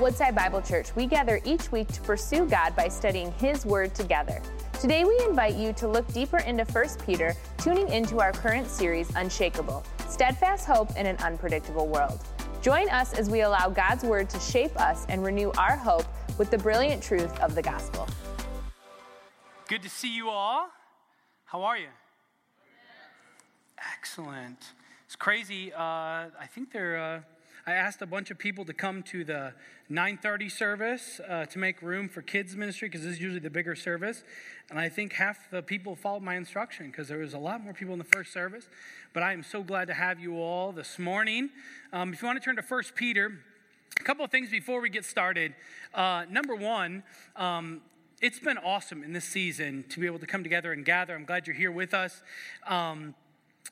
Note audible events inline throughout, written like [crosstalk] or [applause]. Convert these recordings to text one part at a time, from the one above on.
Woodside Bible Church, we gather each week to pursue God by studying His Word together. Today, we invite you to look deeper into 1 Peter, tuning into our current series, Unshakable Steadfast Hope in an Unpredictable World. Join us as we allow God's Word to shape us and renew our hope with the brilliant truth of the gospel. Good to see you all. How are you? Excellent. It's crazy. Uh, I think they're. Uh, I asked a bunch of people to come to the 9:30 service uh, to make room for kids ministry because this is usually the bigger service, and I think half the people followed my instruction because there was a lot more people in the first service. But I am so glad to have you all this morning. Um, if you want to turn to First Peter, a couple of things before we get started. Uh, number one. Um, it's been awesome in this season to be able to come together and gather. I'm glad you're here with us. Um,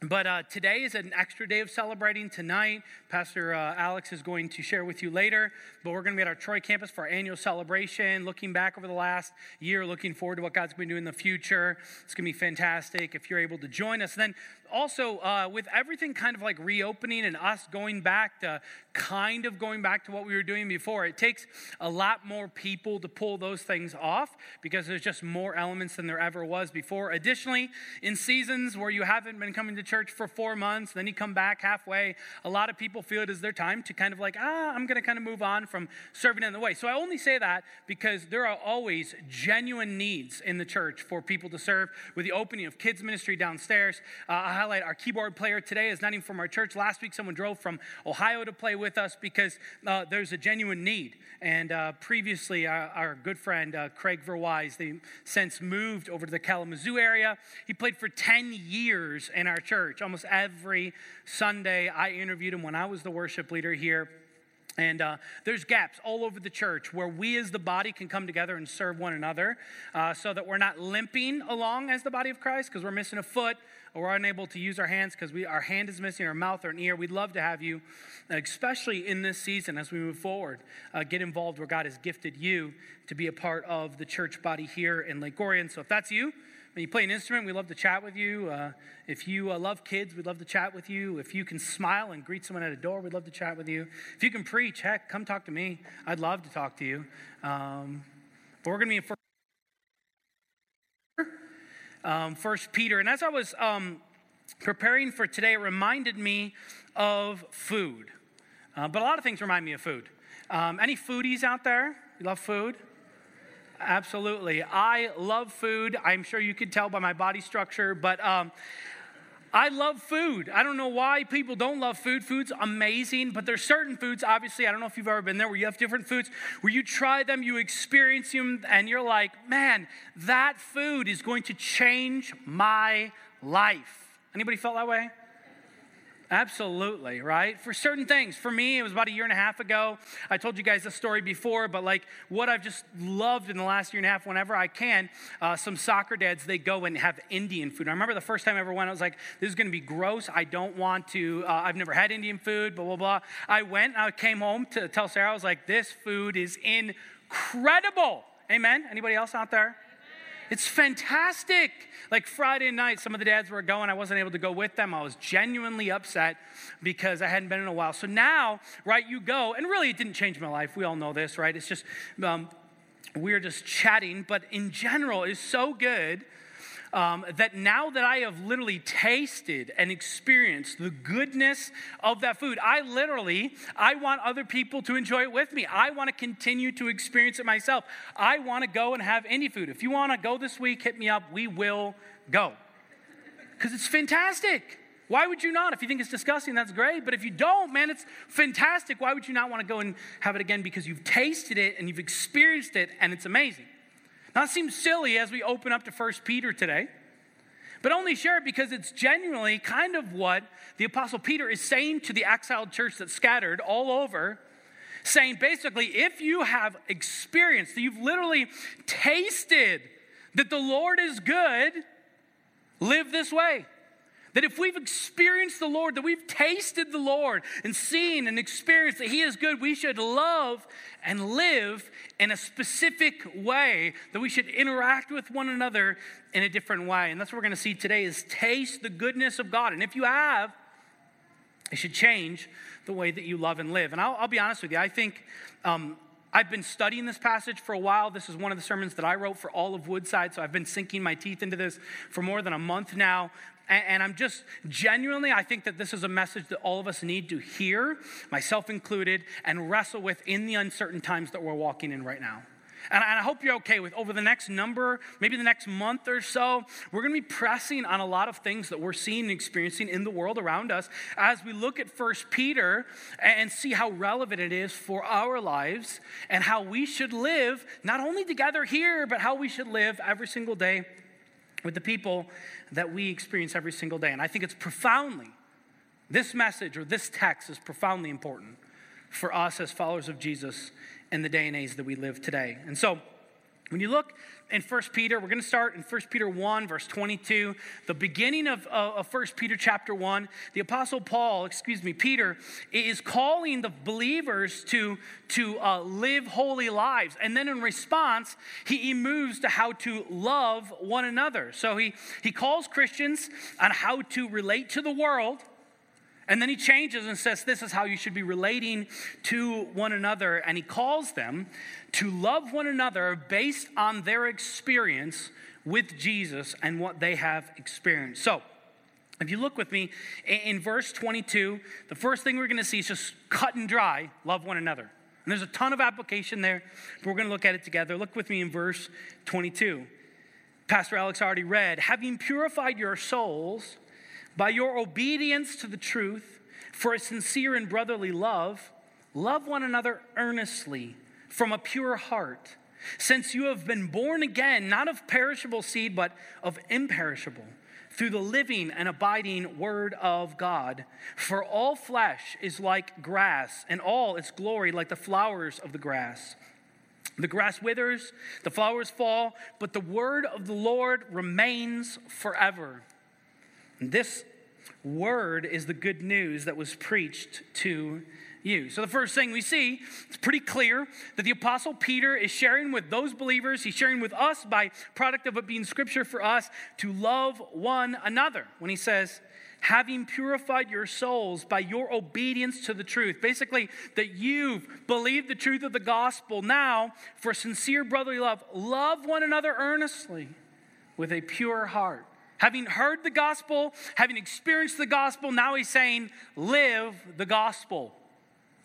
but uh, today is an extra day of celebrating. Tonight, Pastor uh, Alex is going to share with you later. But we're going to be at our Troy campus for our annual celebration, looking back over the last year, looking forward to what God's going to do in the future. It's going to be fantastic if you're able to join us. Then also, uh, with everything kind of like reopening and us going back to kind of going back to what we were doing before, it takes a lot more people to pull those things off because there's just more elements than there ever was before. Additionally, in seasons where you haven't been coming to church for four months, then you come back halfway, a lot of people feel it is their time to kind of like, ah, I'm going to kind of move on from serving in the way. So I only say that because there are always genuine needs in the church for people to serve. With the opening of kids' ministry downstairs, uh, I highlight our keyboard player today is not even from our church. Last week, someone drove from Ohio to play with us because uh, there's a genuine need. And uh, previously, our, our, good friend uh, Craig Verwise, they since moved over to the Kalamazoo area. He played for 10 years in our church. Almost every Sunday, I interviewed him when I was the worship leader here. And uh, there's gaps all over the church where we as the body can come together and serve one another uh, so that we're not limping along as the body of Christ because we're missing a foot or we're unable to use our hands because our hand is missing, our mouth or an ear. We'd love to have you, especially in this season as we move forward, uh, get involved where God has gifted you to be a part of the church body here in Lake Orion. So if that's you, you play an instrument, we love to chat with you. Uh, if you uh, love kids, we'd love to chat with you. If you can smile and greet someone at a door, we'd love to chat with you. If you can preach, heck, come talk to me. I'd love to talk to you. Um, but we're going to be in first, um, first Peter. And as I was um, preparing for today, it reminded me of food. Uh, but a lot of things remind me of food. Um, any foodies out there? You love food? Absolutely. I love food. I'm sure you could tell by my body structure, but um, I love food. I don't know why people don't love food. Food's amazing, but there's certain foods, obviously, I don't know if you've ever been there, where you have different foods, where you try them, you experience them, and you're like, man, that food is going to change my life. Anybody felt that way? Absolutely, right? For certain things. For me, it was about a year and a half ago. I told you guys this story before, but like what I've just loved in the last year and a half, whenever I can, uh, some soccer dads, they go and have Indian food. I remember the first time I ever went, I was like, this is going to be gross. I don't want to, uh, I've never had Indian food, blah, blah, blah. I went, I came home to tell Sarah, I was like, this food is incredible. Amen? Anybody else out there? It's fantastic. Like Friday night, some of the dads were going. I wasn't able to go with them. I was genuinely upset because I hadn't been in a while. So now, right, you go, and really it didn't change my life. We all know this, right? It's just, um, we're just chatting, but in general, it's so good um, that now that I have literally tasted and experienced the goodness of that food, I literally, I want other people to enjoy it with me. I want to continue to experience it myself. I want to go and have any food. If you want to go this week, hit me up. We will go. Because it's fantastic. Why would you not? If you think it's disgusting, that's great. But if you don't, man, it's fantastic. Why would you not want to go and have it again? Because you've tasted it and you've experienced it and it's amazing. It seems silly as we open up to 1 Peter today, but only share it because it's genuinely kind of what the Apostle Peter is saying to the exiled church that's scattered all over. Saying basically, if you have experienced, you've literally tasted that the Lord is good, live this way. That if we've experienced the Lord, that we've tasted the Lord and seen and experienced that He is good, we should love and live in a specific way, that we should interact with one another in a different way. And that's what we're going to see today is taste the goodness of God. And if you have, it should change the way that you love and live. And I'll, I'll be honest with you, I think um, I've been studying this passage for a while. This is one of the sermons that I wrote for all of Woodside, so I've been sinking my teeth into this for more than a month now. And, and I'm just genuinely, I think that this is a message that all of us need to hear, myself included, and wrestle with in the uncertain times that we're walking in right now. And I hope you're okay with over the next number, maybe the next month or so, we're going to be pressing on a lot of things that we're seeing and experiencing in the world around us as we look at First Peter and see how relevant it is for our lives and how we should live, not only together here, but how we should live every single day with the people that we experience every single day. And I think it's profoundly, this message or this text is profoundly important for us as followers of Jesus in the day and age that we live today. And so, when you look in 1 Peter, we're going to start in 1 Peter 1, verse 22, the beginning of, of 1 Peter chapter 1. The Apostle Paul, excuse me, Peter, is calling the believers to, to uh, live holy lives. And then in response, he, he moves to how to love one another. So he, he calls Christians on how to relate to the world and then he changes and says, This is how you should be relating to one another. And he calls them to love one another based on their experience with Jesus and what they have experienced. So, if you look with me in verse 22, the first thing we're going to see is just cut and dry love one another. And there's a ton of application there, but we're going to look at it together. Look with me in verse 22. Pastor Alex already read, having purified your souls by your obedience to the truth, for a sincere and brotherly love, love one another earnestly from a pure heart, since you have been born again, not of perishable seed, but of imperishable, through the living and abiding word of God. For all flesh is like grass, and all its glory like the flowers of the grass. The grass withers, the flowers fall, but the word of the Lord remains forever. This word is the good news that was preached to you. So, the first thing we see, it's pretty clear that the Apostle Peter is sharing with those believers, he's sharing with us by product of it being scripture for us to love one another. When he says, having purified your souls by your obedience to the truth. Basically, that you've believed the truth of the gospel. Now, for sincere brotherly love, love one another earnestly with a pure heart. Having heard the gospel, having experienced the gospel, now he's saying, live the gospel.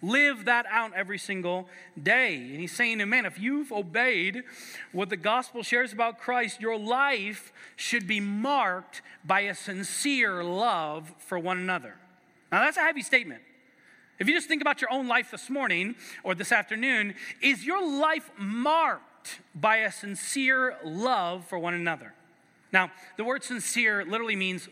Live that out every single day. And he's saying, man, if you've obeyed what the gospel shares about Christ, your life should be marked by a sincere love for one another. Now, that's a heavy statement. If you just think about your own life this morning or this afternoon, is your life marked by a sincere love for one another? Now, the word sincere literally means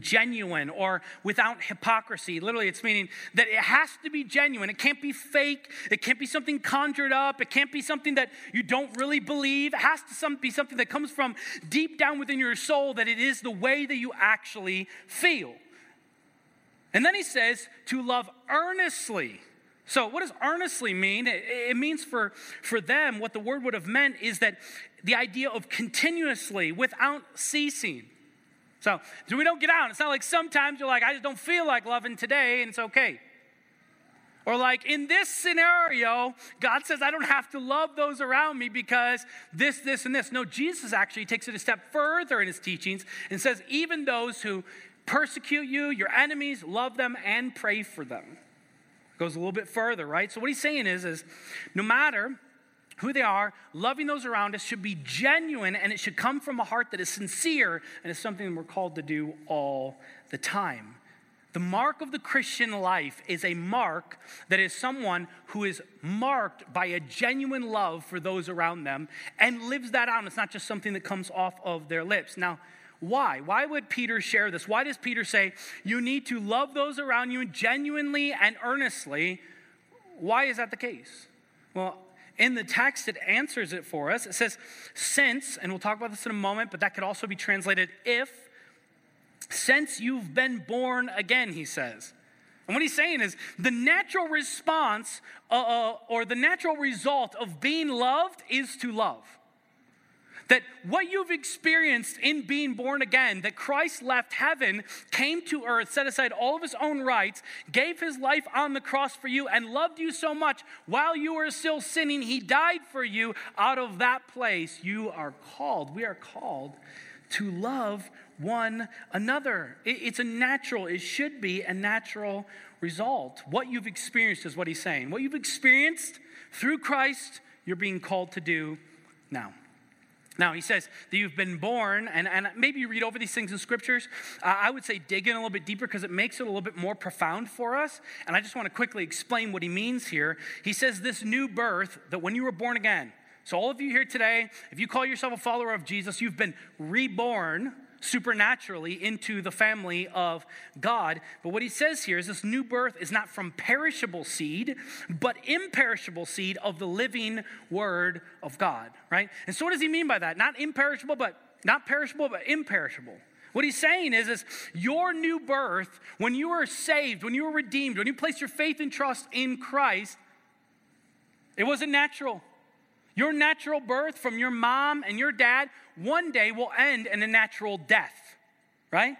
genuine or without hypocrisy. Literally, it's meaning that it has to be genuine. It can't be fake. It can't be something conjured up. It can't be something that you don't really believe. It has to be something that comes from deep down within your soul that it is the way that you actually feel. And then he says to love earnestly. So, what does earnestly mean? It, means for, for them, what the word would have meant is that the idea of continuously, without ceasing. So, so we don't get out. It's not like sometimes you're like, I just don't feel like loving today, and it's okay. Or, like in this scenario, God says, I don't have to love those around me because this, this, and this. No, Jesus actually takes it a step further in his teachings and says, even those who persecute you, your enemies, love them and pray for them. Goes a little bit further, right? So, what he's saying is, is no matter who they are, loving those around us should be genuine and it should come from a heart that is sincere and is something we're called to do all the time. The mark of the Christian life is a mark that is someone who is marked by a genuine love for those around them and lives that out. It's not just something that comes off of their lips. Now, why? Why would Peter share this? Why does Peter say you need to love those around you genuinely and earnestly? Why is that the case? Well, in the text, it answers it for us. It says, since, and we'll talk about this in a moment, but that could also be translated if, since you've been born again, he says. And what he's saying is the natural response uh, uh, or the natural result of being loved is to love. That what you've experienced in being born again, that Christ left heaven, came to earth, set aside all of his own rights, gave his life on the cross for you, and loved you so much while you were still sinning, he died for you. Out of that place, you are called, we are called to love one another. It's a natural, it should be a natural result. What you've experienced is what he's saying. What you've experienced through Christ, you're being called to do now. Now, he says that you've been born, and, and maybe you read over these things in scriptures. Uh, I would say dig in a little bit deeper because it makes it a little bit more profound for us. And I just want to quickly explain what he means here. He says this new birth, that when you were born again, so all of you here today, if you call yourself a follower of Jesus, you've been reborn supernaturally into the family of God. But what he says here is this new birth is not from perishable seed, but imperishable seed of the living word of God, right? And so what does he mean by that? Not imperishable, but not perishable, but imperishable. What he's saying is, is your new birth, when you were saved, when you were redeemed, when you placed your faith and trust in Christ, it wasn't natural. Your natural birth from your mom and your dad one day will end in a natural death, right?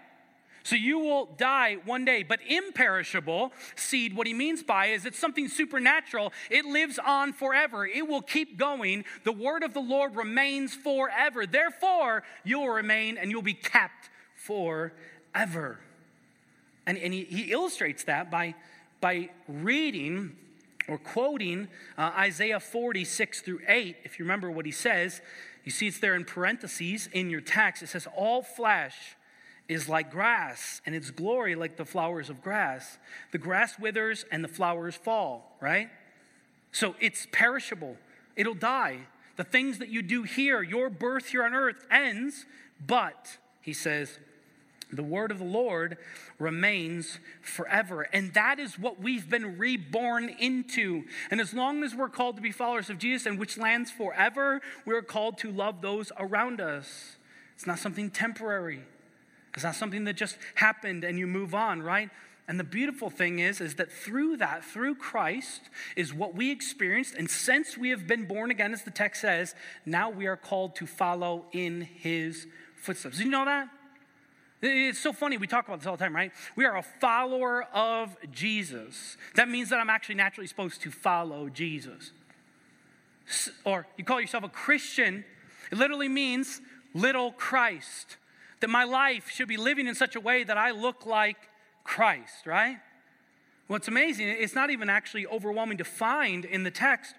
So you will die one day, but imperishable seed, what he means by is it's something supernatural. It lives on forever. It will keep going. The word of the Lord remains forever. Therefore, you will remain and you'll be kept forever. And, and he, he illustrates that by, by reading or quoting uh, Isaiah 46 through 8, if you remember what he says, you see it's there in parentheses in your text. It says, All flesh is like grass, and its glory like the flowers of grass. The grass withers and the flowers fall, right? So it's perishable, it'll die. The things that you do here, your birth here on earth ends, but, he says, the word of the Lord remains forever. And that is what we've been reborn into. And as long as we're called to be followers of Jesus and which lands forever, we're called to love those around us. It's not something temporary. It's not something that just happened and you move on, right? And the beautiful thing is, is that through that, through Christ, is what we experienced. And since we have been born again, as the text says, now we are called to follow in his footsteps. Did you know that? It's so funny. We talk about this all the time, right? We are a follower of Jesus. That means that I'm actually naturally supposed to follow Jesus. Or you call yourself a Christian, it literally means little Christ. That my life should be living in such a way that I look like Christ, right? What's amazing, it's not even actually overwhelming to find in the text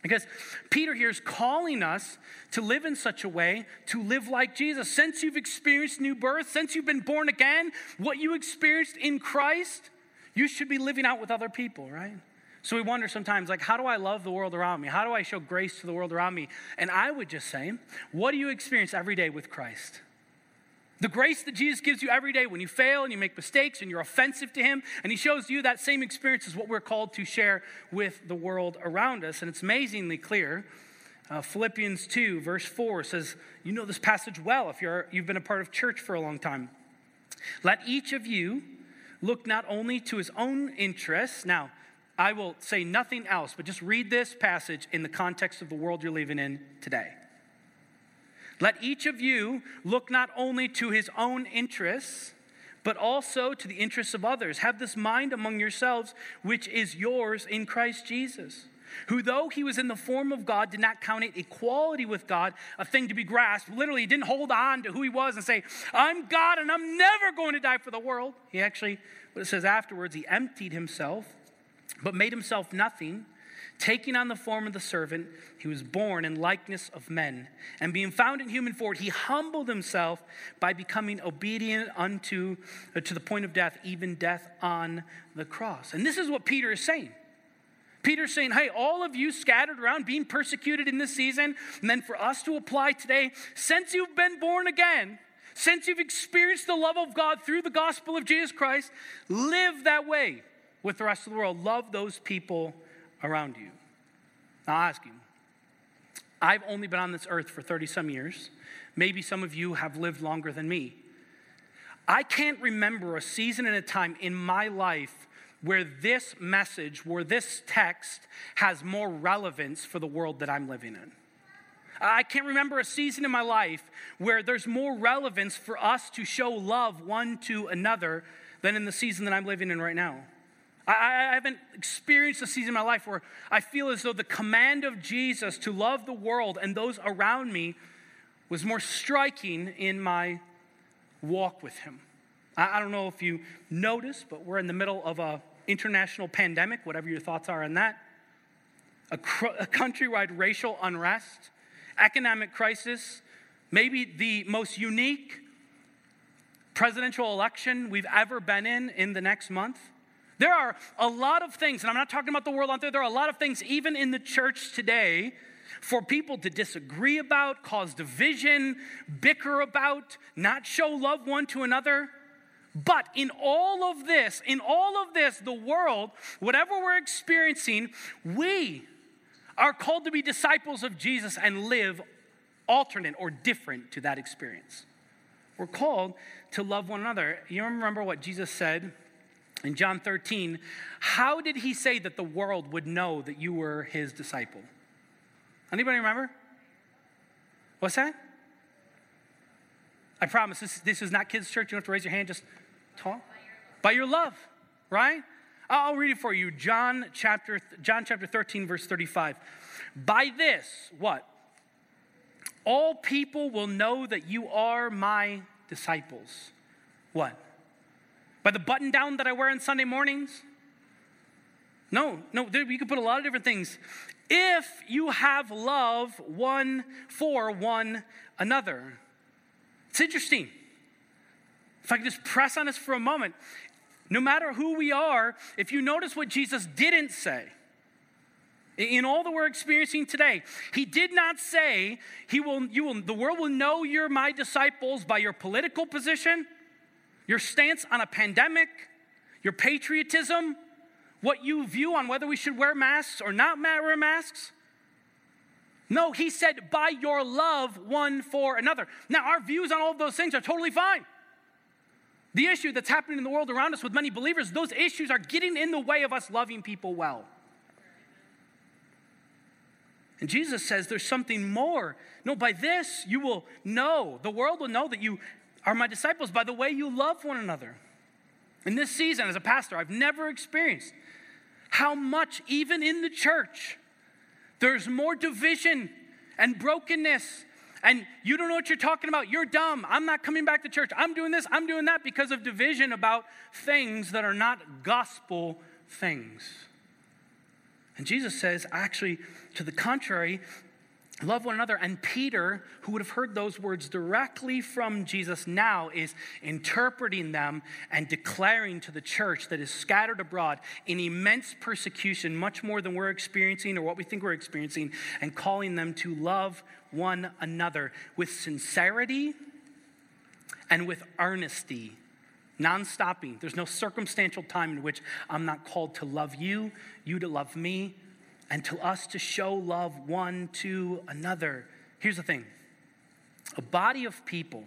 because Peter here is calling us to live in such a way, to live like Jesus. Since you've experienced new birth, since you've been born again, what you experienced in Christ, you should be living out with other people, right? So we wonder sometimes, like, how do I love the world around me? How do I show grace to the world around me? And I would just say, what do you experience every day with Christ? The grace that Jesus gives you every day when you fail and you make mistakes and you're offensive to Him, and He shows you that same experience is what we're called to share with the world around us. And it's amazingly clear. Uh, Philippians 2, verse 4 says, You know this passage well if you're, you've been a part of church for a long time. Let each of you look not only to his own interests. Now, I will say nothing else, but just read this passage in the context of the world you're living in today. Let each of you look not only to his own interests, but also to the interests of others. Have this mind among yourselves, which is yours in Christ Jesus, who, though he was in the form of God, did not count it equality with God a thing to be grasped. Literally, he didn't hold on to who he was and say, I'm God and I'm never going to die for the world. He actually, what it says afterwards, he emptied himself, but made himself nothing Taking on the form of the servant, he was born in likeness of men. And being found in human form, he humbled himself by becoming obedient unto uh, to the point of death, even death on the cross. And this is what Peter is saying. Peter's saying, hey, all of you scattered around being persecuted in this season, and then for us to apply today, since you've been born again, since you've experienced the love of God through the gospel of Jesus Christ, live that way with the rest of the world. Love those people around you. I'll ask you. I've only been on this earth for 30 some years. Maybe some of you have lived longer than me. I can't remember a season and a time in my life where this message, where this text has more relevance for the world that I'm living in. I can't remember a season in my life where there's more relevance for us to show love one to another than in the season that I'm living in right now. I, I, haven't experienced a season in my life where I feel as though the command of Jesus to love the world and those around me was more striking in my walk with Him. I, I don't know if you noticed, but we're in the middle of a international pandemic, whatever your thoughts are on that, a, cr- a countrywide racial unrest, economic crisis, maybe the most unique presidential election we've ever been in in the next month. There are a lot of things, and I'm not talking about the world out there, there are a lot of things, even in the church today, for people to disagree about, cause division, bicker about, not show love one to another. But in all of this, in all of this, the world, whatever we're experiencing, we are called to be disciples of Jesus and live alternate or different to that experience. We're called to love one another. You remember what Jesus said in John 13? How did he say that the world would know that you were his disciple? Anybody remember? What's that? I promise this, this is not kids' church. You don't have to raise your hand, just Talk? By your love, right? I'll read it for you. John chapter, John chapter 13, verse 35. By this, what? All people will know that you are my disciples. What? By the button down that I wear on Sunday mornings? No, no, you could put a lot of different things. If you have love one for one another. It's interesting. If I could just press on this for a moment, no matter who we are, if you notice what Jesus didn't say, in all that we're experiencing today, he did not say, he will, you will, the world will know you're my disciples by your political position, your stance on a pandemic, your patriotism, what you view on whether we should wear masks or not wear masks. No, he said, by your love one for another. Now, our views on all of those things are totally fine. The issue that's happening in the world around us with many believers, those issues are getting in the way of us loving people well. And Jesus says there's something more. No, by this you will know, the world will know that you are my disciples by the way you love one another. In this season, as a pastor, I've never experienced how much, even in the church, there's more division and brokenness and you don't know what you're talking about. You're dumb. I'm not coming back to church. I'm doing this, I'm doing that because of division about things that are not gospel things. And Jesus says, actually, to the contrary, love one another. And Peter, who would have heard those words directly from Jesus now, is interpreting them and declaring to the church that is scattered abroad in immense persecution, much more than we're experiencing or what we think we're experiencing, and calling them to love one another with sincerity and with earnesty. Non stopping. There's no circumstantial time in which I'm not called to love you, you to love me, and to us to show love one to another. Here's the thing a body of people,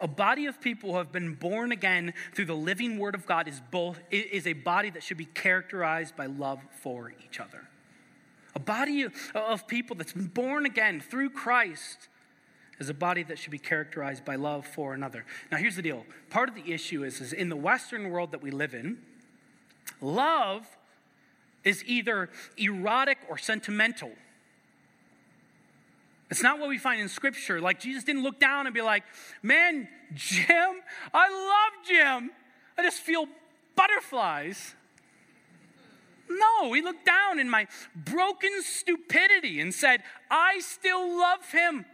a body of people who have been born again through the living word of God is both is a body that should be characterized by love for each other. A body of people that's been born again through Christ is a body that should be characterized by love for another. Now here's the deal. Part of the issue is, is in the Western world that we live in, love is either erotic or sentimental. It's not what we find in Scripture. Like, Jesus didn't look down and be like, man, Jim, I love Jim. I just feel butterflies. No, he looked down in my broken stupidity and said, I still love him.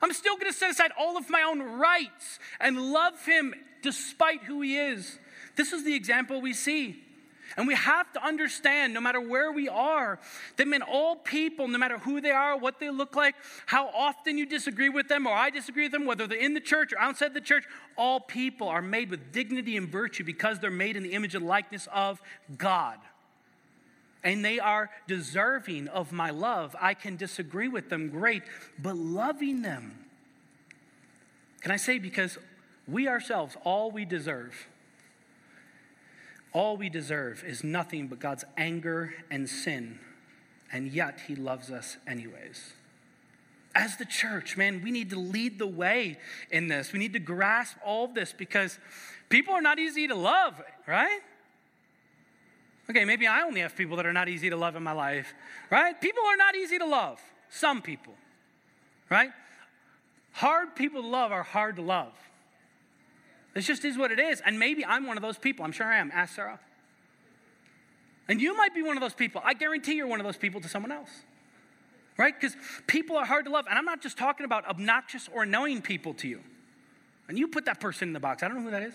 I'm still going to set aside all of my own rights and love him despite who he is. This is the example we see. And we have to understand, no matter where we are, that men, all people, no matter who they are, what they look like, how often you disagree with them or I disagree with them, whether they're in the church or outside the church, all people are made with dignity and virtue because they're made in the image and likeness of God. And they are deserving of my love. I can disagree with them, great, but loving them. Can I say, because we ourselves, all we deserve all we deserve is nothing but God's anger and sin, and yet He loves us anyways. as the church, man, we need to lead the way in this. We need to grasp all of this because people are not easy to love, right? Okay, maybe I only have people that are not easy to love in my life, right? People are not easy to love. Some people, right? Hard people to love are hard to love. This just is what it is. And maybe I'm one of those people. I'm sure I am. Ask Sarah. And you might be one of those people. I guarantee you're one of those people to someone else. Right? Because people are hard to love. And I'm not just talking about obnoxious or annoying people to you. And you put that person in the box. I don't know who that is.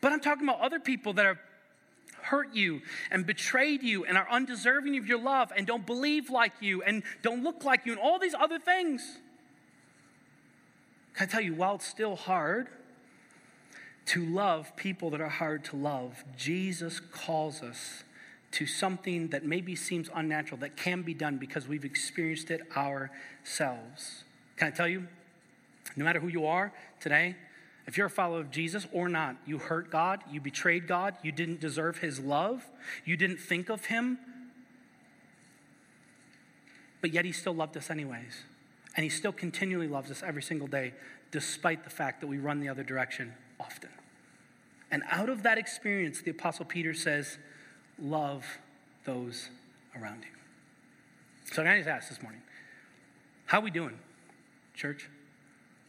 But I'm talking about other people that have hurt you and betrayed you and are undeserving of your love and don't believe like you and don't look like you and all these other things. Can I tell you, while it's still hard, to love people that are hard to love, Jesus calls us to something that maybe seems unnatural, that can be done because we've experienced it ourselves. Can I tell you, no matter who you are today, if you're a follower of Jesus or not, you hurt God, you betrayed God, you didn't deserve his love, you didn't think of him, but yet he still loved us anyways. And he still continually loves us every single day, despite the fact that we run the other direction often. And out of that experience, the Apostle Peter says, Love those around you. So I just ask this morning, how are we doing, church?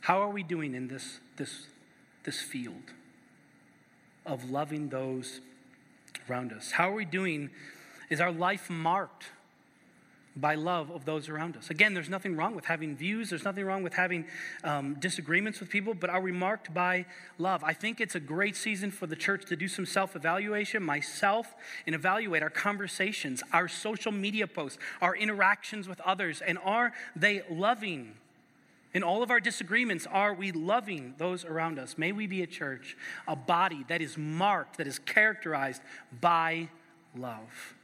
How are we doing in this, this, this field of loving those around us? How are we doing? Is our life marked by love of those around us. Again, there's nothing wrong with having views, there's nothing wrong with having um, disagreements with people, but are we marked by love? I think it's a great season for the church to do some self evaluation, myself, and evaluate our conversations, our social media posts, our interactions with others, and are they loving? In all of our disagreements, are we loving those around us? May we be a church, a body that is marked, that is characterized by love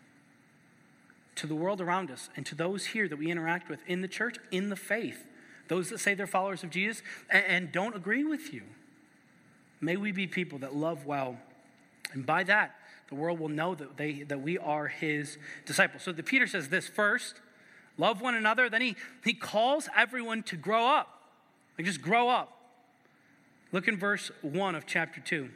to the world around us and to those here that we interact with in the church, in the faith, those that say they're followers of Jesus and, and don't agree with you. May we be people that love well. And by that, the world will know that, they, that we are his disciples. So the Peter says this first love one another. Then he, he calls everyone to grow up. Like just grow up. Look in verse 1 of chapter 2.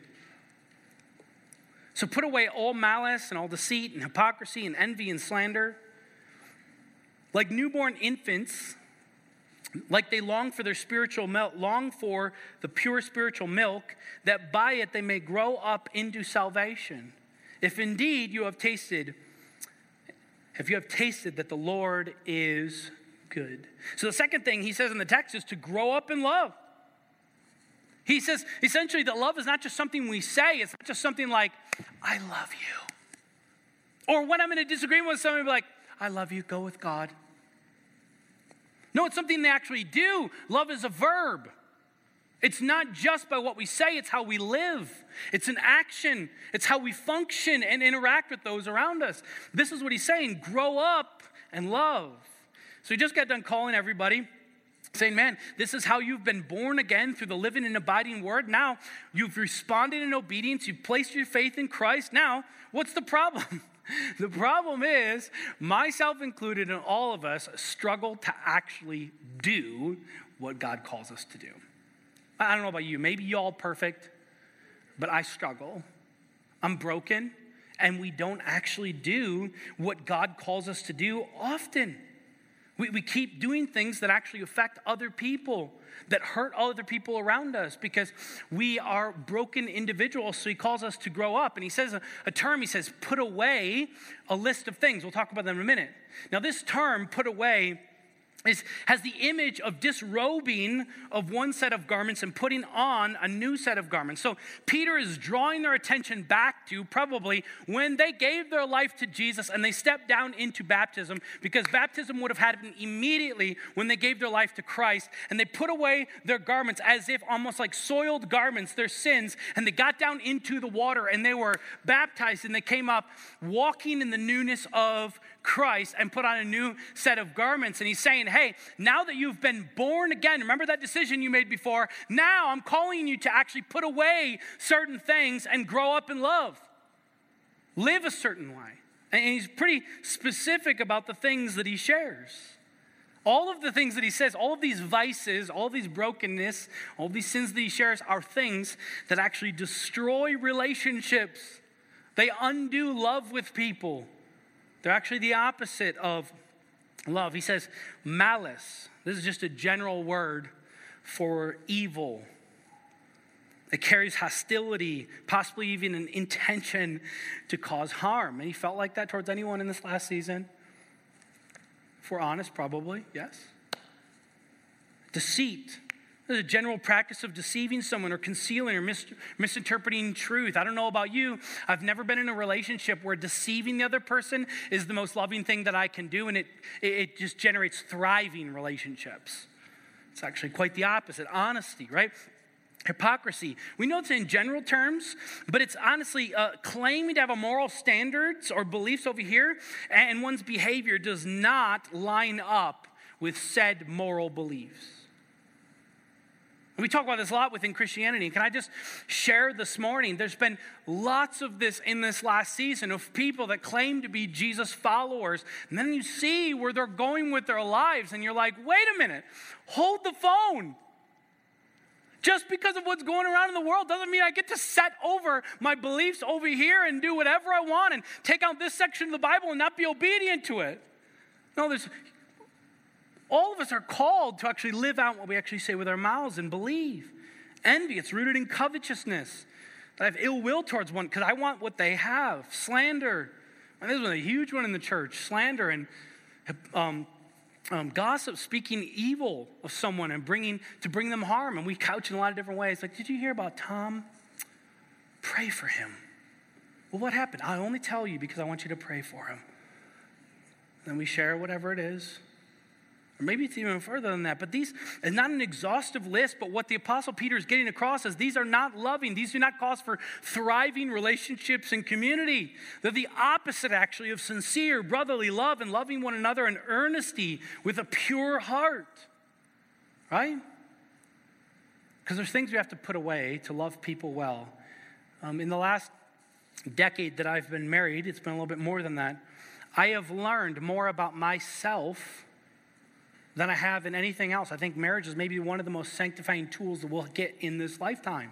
So put away all malice and all deceit and hypocrisy and envy and slander. Like newborn infants, like they long for their spiritual milk, long for the pure spiritual milk, that by it they may grow up into salvation. If indeed you have tasted, if you have tasted that the Lord is good. So the second thing he says in the text is to grow up in love. He says essentially that love is not just something we say, it's not just something like, I love you. Or when I'm in a disagreement with somebody, be like, I love you, go with God. No, it's something they actually do. Love is a verb. It's not just by what we say, it's how we live. It's an action, it's how we function and interact with those around us. This is what he's saying grow up and love. So he just got done calling everybody saying, Man, this is how you've been born again through the living and abiding word. Now you've responded in obedience, you've placed your faith in Christ. Now, what's the problem? [laughs] the problem is, myself included, and all of us struggle to actually do what God calls us to do. I don't know about you, maybe y'all perfect, but I struggle. I'm broken, and we don't actually do what God calls us to do often. We, we keep doing things that actually affect other people, that hurt other people around us because we are broken individuals. So he calls us to grow up. And he says a, a term, he says, put away a list of things. We'll talk about them in a minute. Now, this term, put away, is, has the image of disrobing of one set of garments and putting on a new set of garments. So Peter is drawing their attention back to probably when they gave their life to Jesus and they stepped down into baptism, because baptism would have happened immediately when they gave their life to Christ, and they put away their garments as if almost like soiled garments, their sins, and they got down into the water and they were baptized and they came up walking in the newness of Christ and put on a new set of garments. And he's saying, hey, now that you've been born again, remember that decision you made before? Now I'm calling you to actually put away certain things and grow up in love. Live a certain way. And he's pretty specific about the things that he shares. all of the things that he says, all of these vices, all these brokenness, all these sins that he shares are things that actually destroy relationships. They undo love with people. They're actually the opposite of love. He says malice. This is just a general word for evil. It carries hostility, possibly even an intention to cause harm. And he felt like that towards anyone in this last season. If we're honest, probably, yes. Deceit. A general practice of deceiving someone or concealing or mis- misinterpreting truth. I don't know about you. I've never been in a relationship where deceiving the other person is the most loving thing that I can do, and it, it just generates thriving relationships. It's actually quite the opposite honesty, right? Hypocrisy. We know it's in general terms, but it's honestly uh, claiming to have a moral standards or beliefs over here, and one's behavior does not line up with said moral beliefs. We talk about this a lot within Christianity. Can I just share this morning? There's been lots of this in this last season of people that claim to be Jesus followers. And then you see where they're going with their lives, and you're like, wait a minute, hold the phone. Just because of what's going around in the world doesn't mean I get to set over my beliefs over here and do whatever I want and take out this section of the Bible and not be obedient to it. No, there's all of us are called to actually live out what we actually say with our mouths and believe. Envy, it's rooted in covetousness. That I have ill will towards one because I want what they have. Slander, and this was a huge one in the church. Slander and um, um, gossip, speaking evil of someone and bringing to bring them harm. And we couch in a lot of different ways. Like, did you hear about Tom? Pray for him. Well, what happened? I only tell you because I want you to pray for him. Then we share whatever it is. Or maybe it's even further than that. But these is not an exhaustive list, but what the Apostle Peter is getting across is these are not loving. These do not cause for thriving relationships and community. They're the opposite, actually, of sincere brotherly love and loving one another in earnesty with a pure heart. Right? Because there's things we have to put away to love people well. Um, in the last decade that I've been married, it's been a little bit more than that, I have learned more about myself than I have in anything else. I think marriage is maybe one of the most sanctifying tools that we'll get in this lifetime.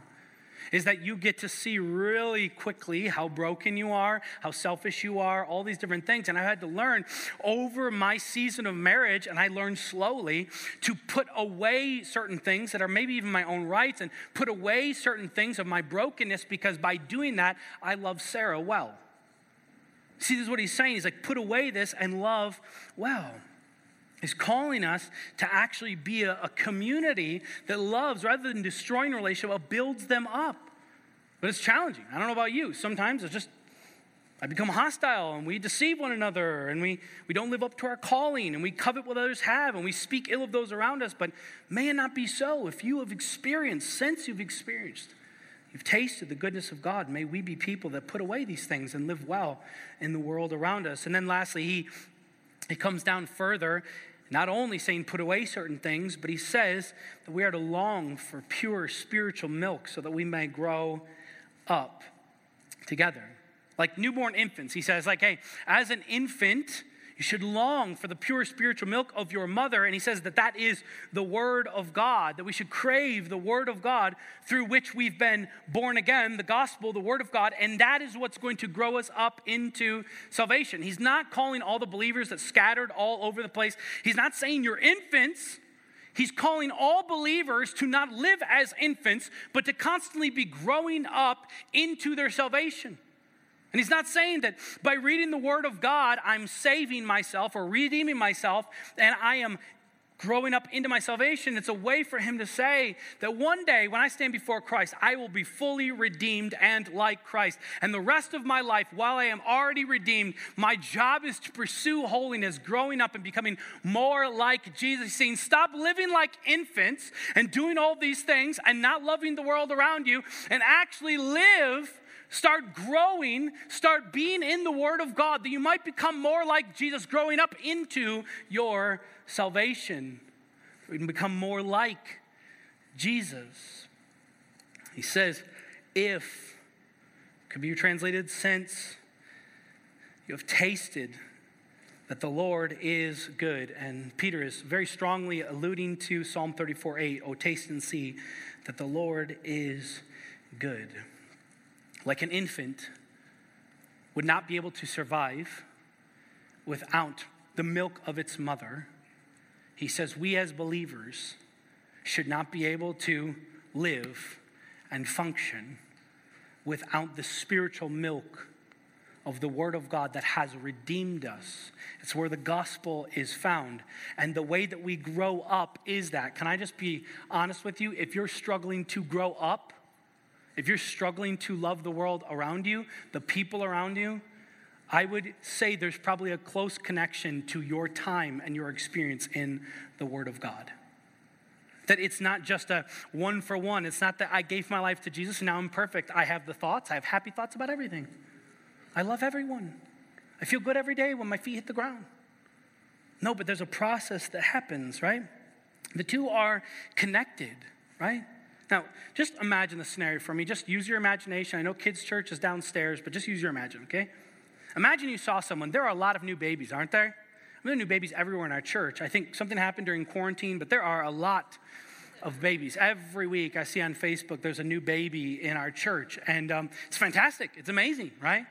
Is that you get to see really quickly how broken you are, how selfish you are, all these different things. And I had to learn over my season of marriage, and I learned slowly to put away certain things that are maybe even my own rights and put away certain things of my brokenness because by doing that, I love Sarah well. See, this is what he's saying. He's like, put away this and love well is calling us to actually be a, a, community that loves rather than destroying relationship, builds them up. But it's challenging. I don't know about you. Sometimes it's just, I become hostile and we deceive one another and we, we don't live up to our calling and we covet what others have and we speak ill of those around us. But may it not be so. If you have experienced, since you've experienced, you've tasted the goodness of God, may we be people that put away these things and live well in the world around us. And then lastly, he he comes down further, not only saying put away certain things, but he says that we are to long for pure spiritual milk so that we may grow up together. Like newborn infants, he says, like, hey, as an infant, you should long for the pure spiritual milk of your mother. And he says that that is the Word of God, that we should crave the Word of God through which we've been born again, the gospel, the Word of God. And that is what's going to grow us up into salvation. He's not calling all the believers that scattered all over the place, he's not saying you're infants. He's calling all believers to not live as infants, but to constantly be growing up into their salvation. And he's not saying that by reading the Word of God, I'm saving myself or redeeming myself and I am growing up into my salvation. It's a way for him to say that one day when I stand before Christ, I will be fully redeemed and like Christ. And the rest of my life, while I am already redeemed, my job is to pursue holiness, growing up and becoming more like Jesus. saying, stop living like infants and doing all these things and not loving the world around you and actually live Start growing, start being in the Word of God that you might become more like Jesus, growing up into your salvation. We can become more like Jesus. He says, if, could be translated since, you have tasted that the Lord is good. And Peter is very strongly alluding to Psalm 34 8, Oh, taste and see that the Lord is good. Like an infant would not be able to survive without the milk of its mother, he says we as believers should not be able to live and function without the spiritual milk of the Word of God that has redeemed us. It's where the gospel is found. And the way that we grow up is that. Can I just be honest with you? If you're struggling to grow up, if you're struggling to love the world around you, the people around you, I would say there's probably a close connection to your time and your experience in the Word of God. That it's not just a one for one. It's not that I gave my life to Jesus and now I'm perfect. I have the thoughts, I have happy thoughts about everything. I love everyone. I feel good every day when my feet hit the ground. No, but there's a process that happens, right? The two are connected, right? Now, just imagine the scenario for me. Just use your imagination. I know kids' church is downstairs, but just use your imagine, okay? Imagine you saw someone. There are a lot of new babies, aren't there? There are new babies everywhere in our church. I think something happened during quarantine, but there are a lot of babies. Every week I see on Facebook there's a new baby in our church, and um, it's fantastic. It's amazing, right?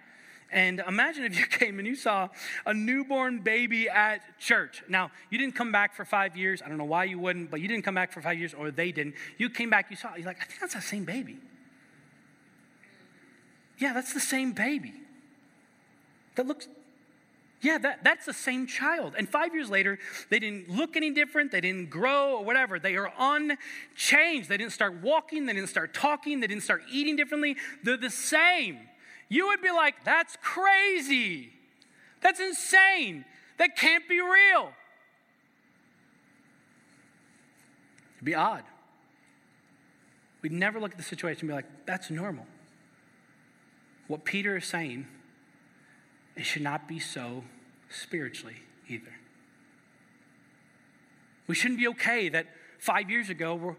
And imagine if you [laughs] came and you saw a newborn baby at church. Now, you didn't come back for five years. I don't know why you wouldn't, but you didn't come back for five years, or they didn't. You came back, you saw, you're like, I think that's the same baby. Yeah, that's the same baby. That looks, yeah, that, that's the same child. And five years later, they didn't look any different, they didn't grow or whatever. They are unchanged. They didn't start walking, they didn't start talking, they didn't start eating differently. They're the same. You would be like, that's crazy. That's insane. That can't be real. It'd be odd. We'd never look at the situation and be like, that's normal. What Peter is saying it should not be so spiritually either. We shouldn't be okay that five years ago we're,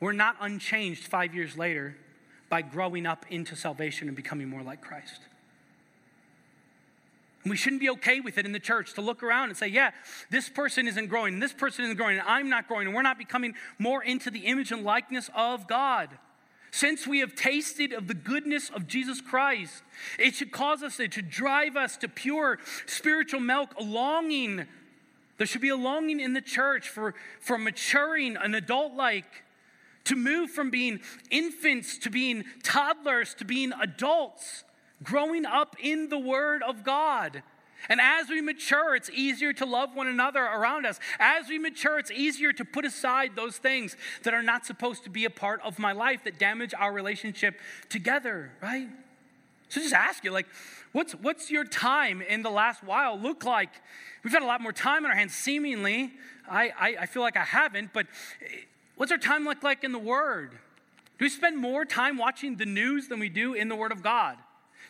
we're not unchanged five years later by growing up into salvation and becoming more like Christ. And we shouldn't be okay with it in the church to look around and say, yeah, this person isn't growing, and this person isn't growing, and I'm not growing, and we're not becoming more into the image and likeness of God. Since we have tasted of the goodness of Jesus Christ, it should cause us, it should drive us to pure spiritual milk, a longing. There should be a longing in the church for, for maturing, an adult like, to move from being infants to being toddlers to being adults, growing up in the Word of God. And as we mature, it's easier to love one another around us. As we mature, it's easier to put aside those things that are not supposed to be a part of my life that damage our relationship together, right? So just ask you, like, what's, what's your time in the last while look like? We've had a lot more time on our hands, seemingly. I, I, I feel like I haven't, but what's our time look like in the Word? Do we spend more time watching the news than we do in the Word of God?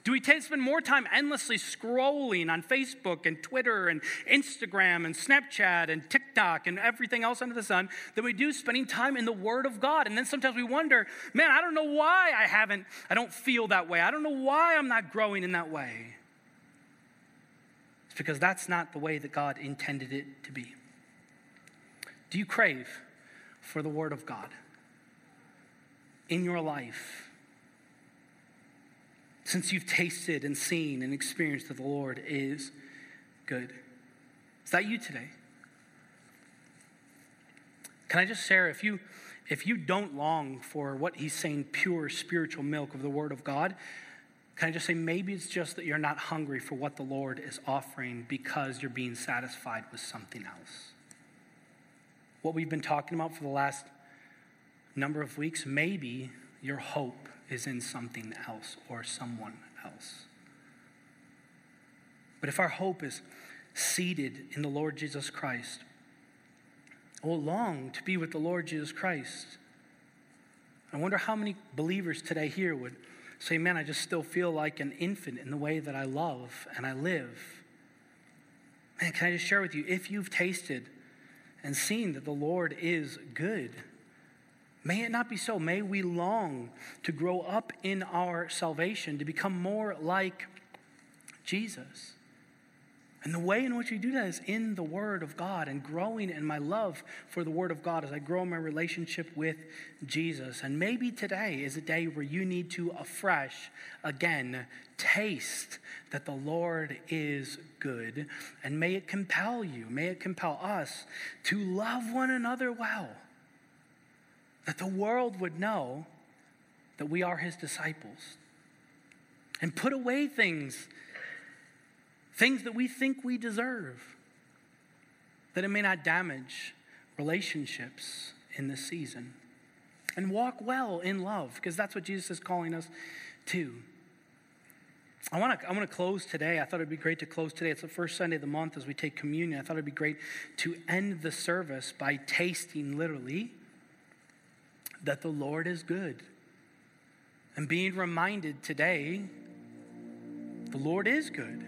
Do we to spend more time endlessly scrolling on Facebook and Twitter and Instagram and Snapchat and TikTok and everything else under the sun than we do spending time in the Word of God? And then sometimes we wonder, man, I don't know why I haven't, I don't feel that way. I don't know why I'm not growing in that way. It's because that's not the way that God intended it to be. Do you crave for the Word of God in your life? since you've tasted and seen and experienced that the Lord is good. Is that you today? Can I just share if you if you don't long for what he's saying pure spiritual milk of the word of God, can I just say maybe it's just that you're not hungry for what the Lord is offering because you're being satisfied with something else. What we've been talking about for the last number of weeks, maybe your hope is in something else or someone else. But if our hope is seated in the Lord Jesus Christ, oh, long to be with the Lord Jesus Christ. I wonder how many believers today here would say, Man, I just still feel like an infant in the way that I love and I live. Man, can I just share with you, if you've tasted and seen that the Lord is good, May it not be so. May we long to grow up in our salvation, to become more like Jesus. And the way in which we do that is in the Word of God and growing in my love for the Word of God as I grow in my relationship with Jesus. And maybe today is a day where you need to afresh, again, taste that the Lord is good. And may it compel you, may it compel us to love one another well. That the world would know that we are His disciples. And put away things things that we think we deserve, that it may not damage relationships in this season. And walk well in love, because that's what Jesus is calling us to. I want to I want to close today. I thought it'd be great to close today. It's the first Sunday of the month as we take communion. I thought it'd be great to end the service by tasting literally that the Lord is good. And being reminded today the Lord is good.